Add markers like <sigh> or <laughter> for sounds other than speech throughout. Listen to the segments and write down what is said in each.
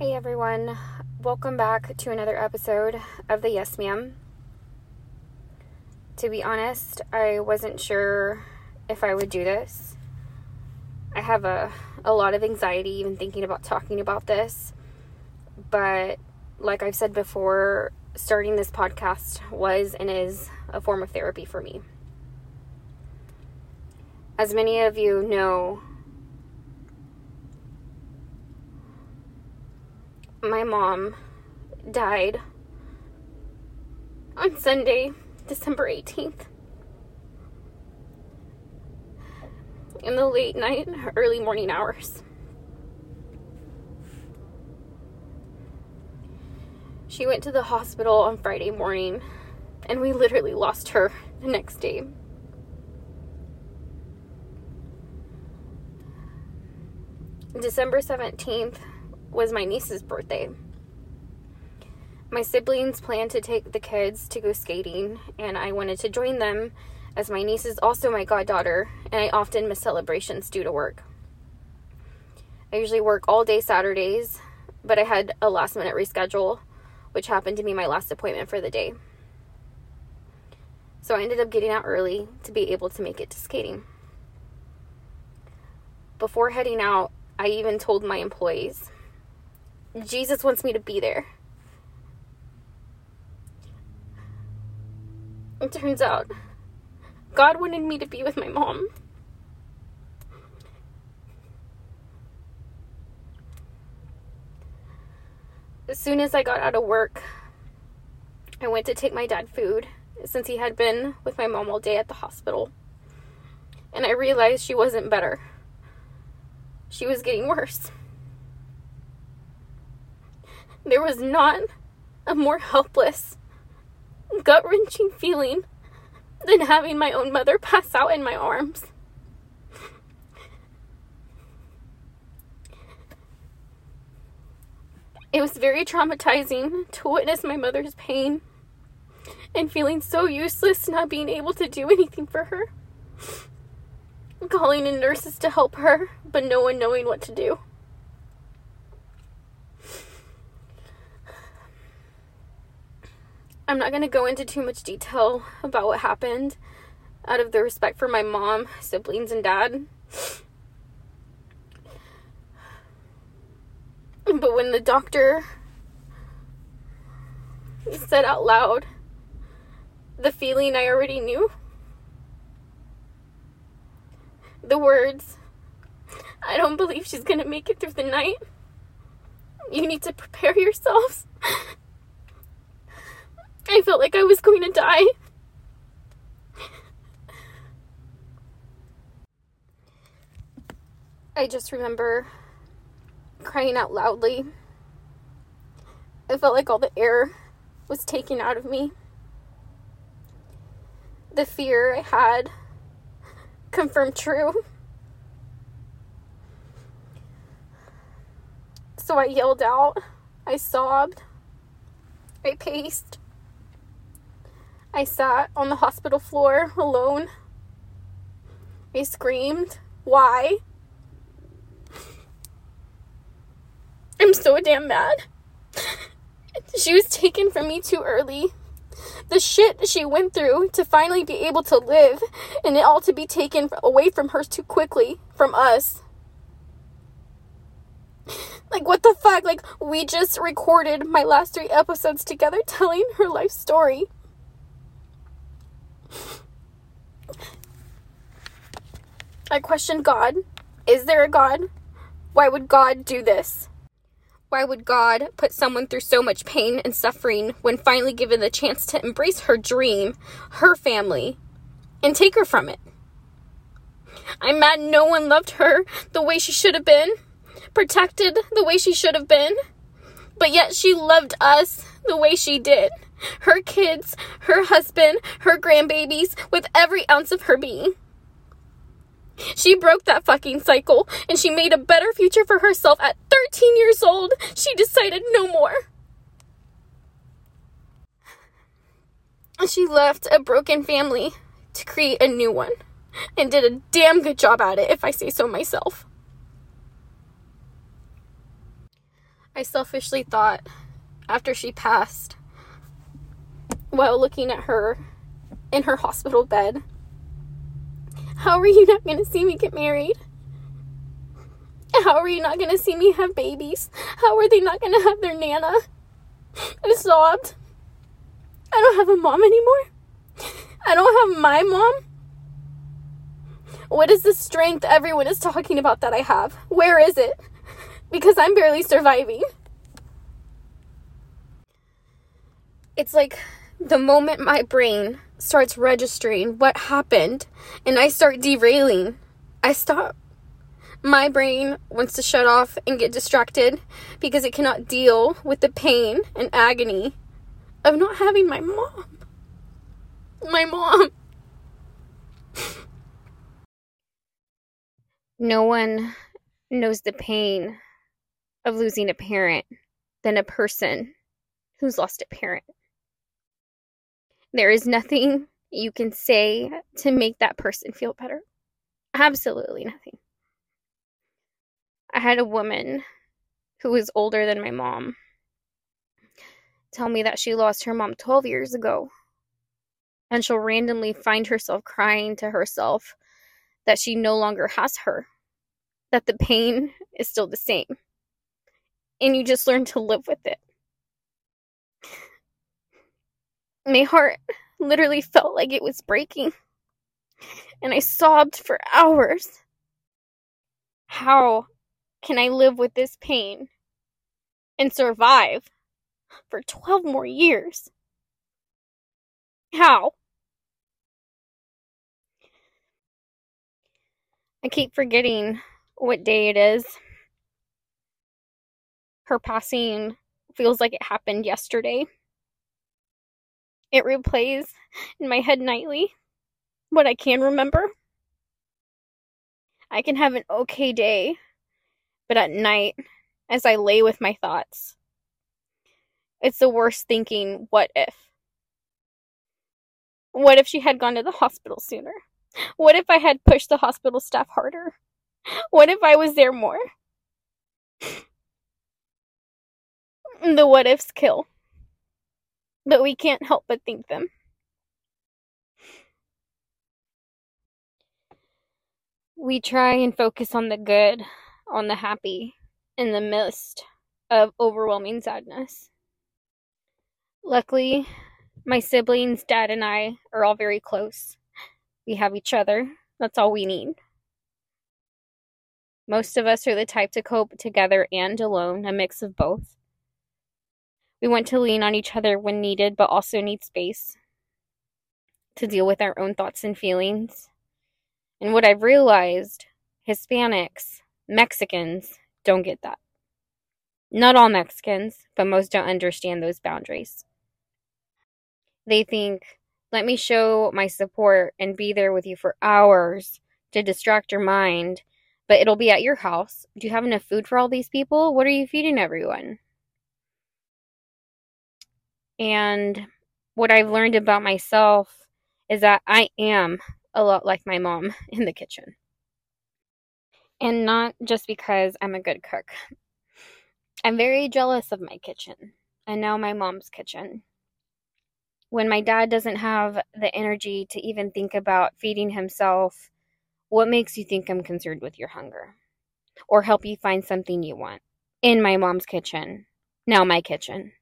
Hey everyone, welcome back to another episode of the Yes Ma'am. To be honest, I wasn't sure if I would do this. I have a, a lot of anxiety even thinking about talking about this, but like I've said before, starting this podcast was and is a form of therapy for me. As many of you know, my mom died on Sunday, December 18th. In the late night, early morning hours. She went to the hospital on Friday morning, and we literally lost her the next day. December 17th was my niece's birthday. My siblings planned to take the kids to go skating, and I wanted to join them as my niece is also my goddaughter, and I often miss celebrations due to work. I usually work all day Saturdays, but I had a last minute reschedule, which happened to be my last appointment for the day. So I ended up getting out early to be able to make it to skating. Before heading out, I even told my employees Jesus wants me to be there. It turns out God wanted me to be with my mom. As soon as I got out of work, I went to take my dad food since he had been with my mom all day at the hospital. And I realized she wasn't better. She was getting worse. There was not a more helpless, gut wrenching feeling than having my own mother pass out in my arms. It was very traumatizing to witness my mother's pain and feeling so useless not being able to do anything for her. Calling in nurses to help her, but no one knowing what to do. I'm not going to go into too much detail about what happened out of the respect for my mom, siblings, and dad. But when the doctor said out loud the feeling I already knew, the words, I don't believe she's gonna make it through the night. You need to prepare yourselves. <laughs> I felt like I was going to die. I just remember crying out loudly. I felt like all the air was taken out of me. The fear I had confirmed true. So I yelled out. I sobbed. I paced. I sat on the hospital floor alone. I screamed. Why? I'm so damn mad. <laughs> She was taken from me too early. The shit she went through to finally be able to live and it all to be taken away from her too quickly from us. Like, what the fuck? Like, we just recorded my last three episodes together <laughs> telling her life story. I questioned God. Is there a God? Why would God do this? Why would God put someone through so much pain and suffering when finally given the chance to embrace her dream, her family, and take her from it? I'm mad no one loved her the way she should have been, protected the way she should have been, but yet she loved us the way she did her kids, her husband, her grandbabies with every ounce of her being. She broke that fucking cycle and she made a better future for herself at 13 years old. She decided no more. She left a broken family to create a new one and did a damn good job at it, if I say so myself. I selfishly thought after she passed, while looking at her in her hospital bed, how are you not going to see me get married? How are you not going to see me have babies? How are they not going to have their Nana? I sobbed. I don't have a mom anymore. I don't have my mom. What is the strength everyone is talking about that I have? Where is it? Because I'm barely surviving. It's like the moment my brain starts registering what happened and I start derailing, I stop. My brain wants to shut off and get distracted because it cannot deal with the pain and agony of not having my mom. My mom. No one knows the pain of losing a parent than a person who's lost a parent. There is nothing you can say to make that person feel better. Absolutely nothing. I had a woman who was older than my mom tell me that she lost her mom 12 years ago. And she'll randomly find herself crying to herself that she no longer has her, that the pain is still the same. And you just learn to live with it. My heart literally felt like it was breaking. And I sobbed for hours. How can I live with this pain and survive for 12 more years? How? I keep forgetting what day it is. Her passing feels like it happened yesterday. It replays in my head nightly what I can remember. I can have an okay day, but at night, as I lay with my thoughts, it's the worst thinking, what if? What if she had gone to the hospital sooner? What if I had pushed the hospital staff harder? What if I was there more? <laughs> The what ifs kill but we can't help but think them. We try and focus on the good, on the happy, in the midst of overwhelming sadness. Luckily, my siblings, dad, and I are all very close. We have each other. That's all we need. Most of us are the type to cope together and alone, a mix of both. We want to lean on each other when needed, but also need space to deal with our own thoughts and feelings. And what I've realized Hispanics, Mexicans don't get that. Not all Mexicans, but most don't understand those boundaries. They think, let me show my support and be there with you for hours to distract your mind, but it'll be at your house. Do you have enough food for all these people? What are you feeding everyone? And what I've learned about myself is that I am a lot like my mom <laughs> in the kitchen. And not just because I'm a good cook. I'm very jealous of my kitchen and now my mom's kitchen. When my dad doesn't have the energy to even think about feeding himself, what makes you think I'm concerned with your hunger? Or help you find something you want? In my mom's kitchen, now my kitchen.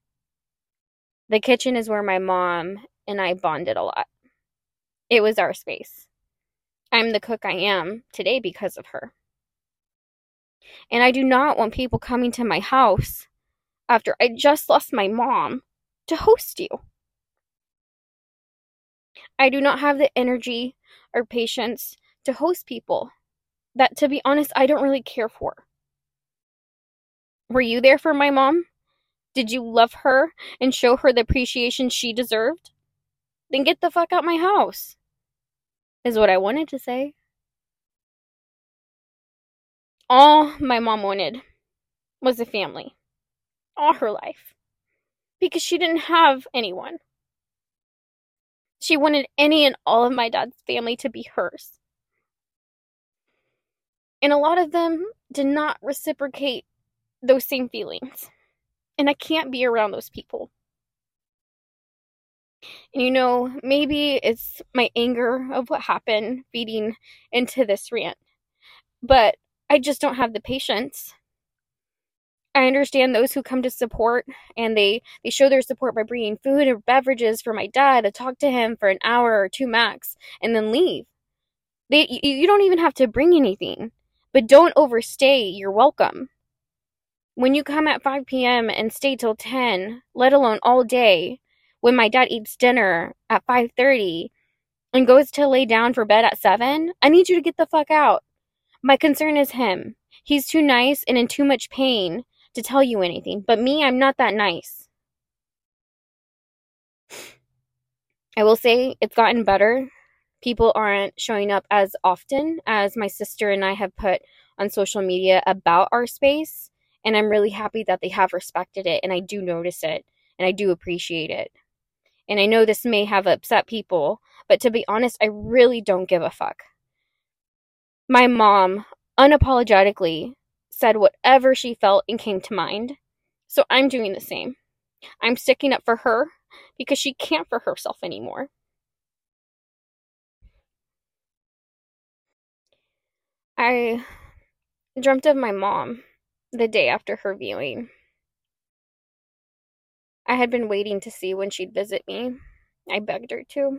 The kitchen is where my mom and I bonded a lot. It was our space. I'm the cook I am today because of her. And I do not want people coming to my house after I just lost my mom to host you. I do not have the energy or patience to host people that, to be honest, I don't really care for. Were you there for my mom? Did you love her and show her the appreciation she deserved? Then get the fuck out my house. Is what I wanted to say. All my mom wanted was a family. All her life. Because she didn't have anyone. She wanted any and all of my dad's family to be hers. And a lot of them did not reciprocate those same feelings. And I can't be around those people. And you know, maybe it's my anger of what happened feeding into this rant, but I just don't have the patience. I understand those who come to support and they they show their support by bringing food or beverages for my dad to talk to him for an hour or two max and then leave. They you, you don't even have to bring anything, but don't overstay your welcome. When you come at 5 p.m. and stay till 10, let alone all day, when my dad eats dinner at 5:30 and goes to lay down for bed at 7, I need you to get the fuck out. My concern is him. He's too nice and in too much pain to tell you anything, but me, I'm not that nice. I will say it's gotten better. People aren't showing up as often as my sister and I have put on social media about our space, and I'm really happy that they have respected it, and I do notice it, and I do appreciate it. And I know this may have upset people, but to be honest, I really don't give a fuck. My mom unapologetically said whatever she felt and came to mind. So I'm doing the same. I'm sticking up for her because she can't for herself anymore. I dreamt of my mom the day after her viewing. I had been waiting to see when she'd visit me. I begged her to.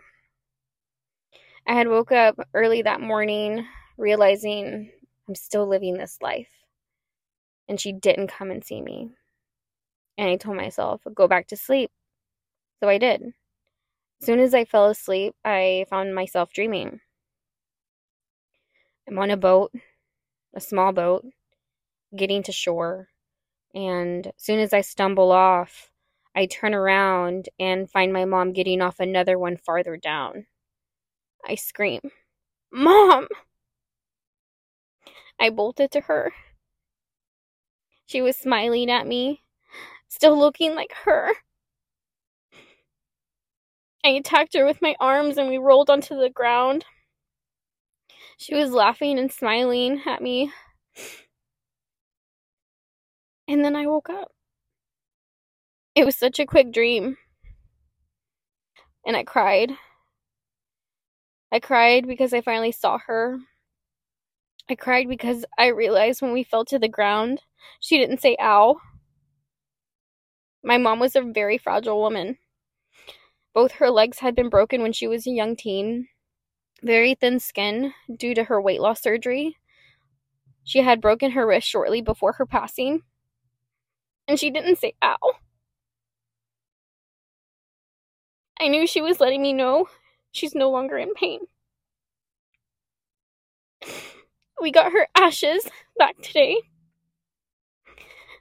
I had woke up early that morning realizing I'm still living this life. And she didn't come and see me. And I told myself, go back to sleep. So I did. As soon as I fell asleep, I found myself dreaming. I'm on a boat, a small boat, getting to shore. And as soon as I stumble off, I turn around and find my mom getting off another one farther down. I scream, Mom! I bolted to her. She was smiling at me, still looking like her. I attacked her with my arms and we rolled onto the ground. She was laughing and smiling at me. And then I woke up. It was such a quick dream. And I cried. I cried because I finally saw her. I cried because I realized when we fell to the ground, she didn't say ow. My mom was a very fragile woman. Both her legs had been broken when she was a young teen, very thin skin due to her weight loss surgery. She had broken her wrist shortly before her passing, and she didn't say ow. I knew she was letting me know she's no longer in pain. <sighs> We got her ashes back today.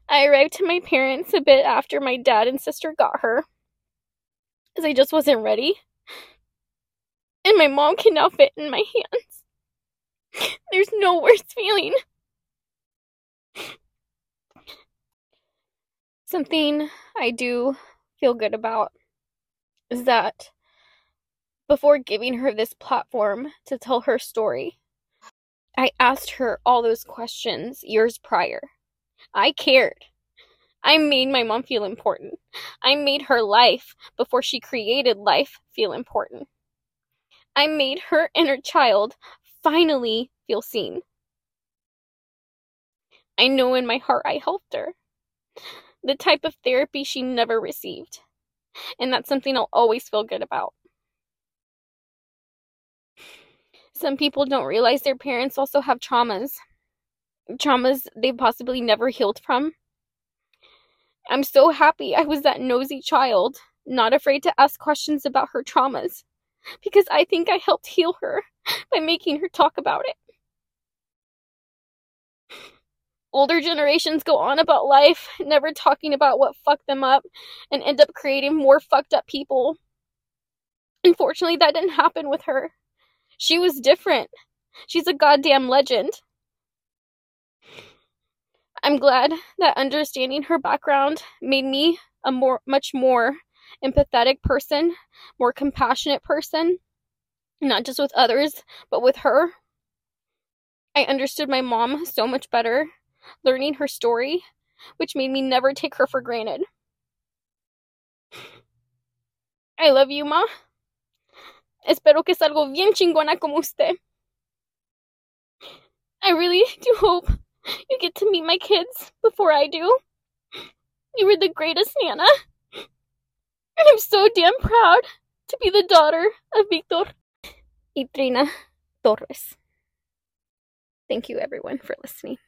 I arrived to my parents a bit after my dad and sister got her, as I just wasn't ready. And my mom can now fit in my hands. <sighs> There's no worse feeling. Something I do feel good about is that before giving her this platform to tell her story, I asked her all those questions years prior. I cared. I made my mom feel important. I made her life before she created life feel important. I made her inner child finally feel seen. I know in my heart I helped her. The type of therapy she never received and that's something I'll always feel good about. Some people don't realize their parents also have traumas. Traumas they've possibly never healed from. I'm so happy I was that nosy child, not afraid to ask questions about her traumas, because I think I helped heal her by making her talk about it older generations go on about life, <laughs> never talking about what fucked them up, and end up creating more fucked up people. Unfortunately, that didn't happen with her. She was different. She's a goddamn legend. I'm glad that understanding her background made me a more much more empathetic person, more compassionate person, not just with others, but with her. I understood my mom so much better learning her story which made me never take her for granted. I love you, Ma. Espero que salgo bien chingona como usted. I really do hope you get to meet my kids before I do. You were the greatest Nana. And I'm so damn proud to be the daughter of Victor y Trina Torres. Thank you, everyone, for listening.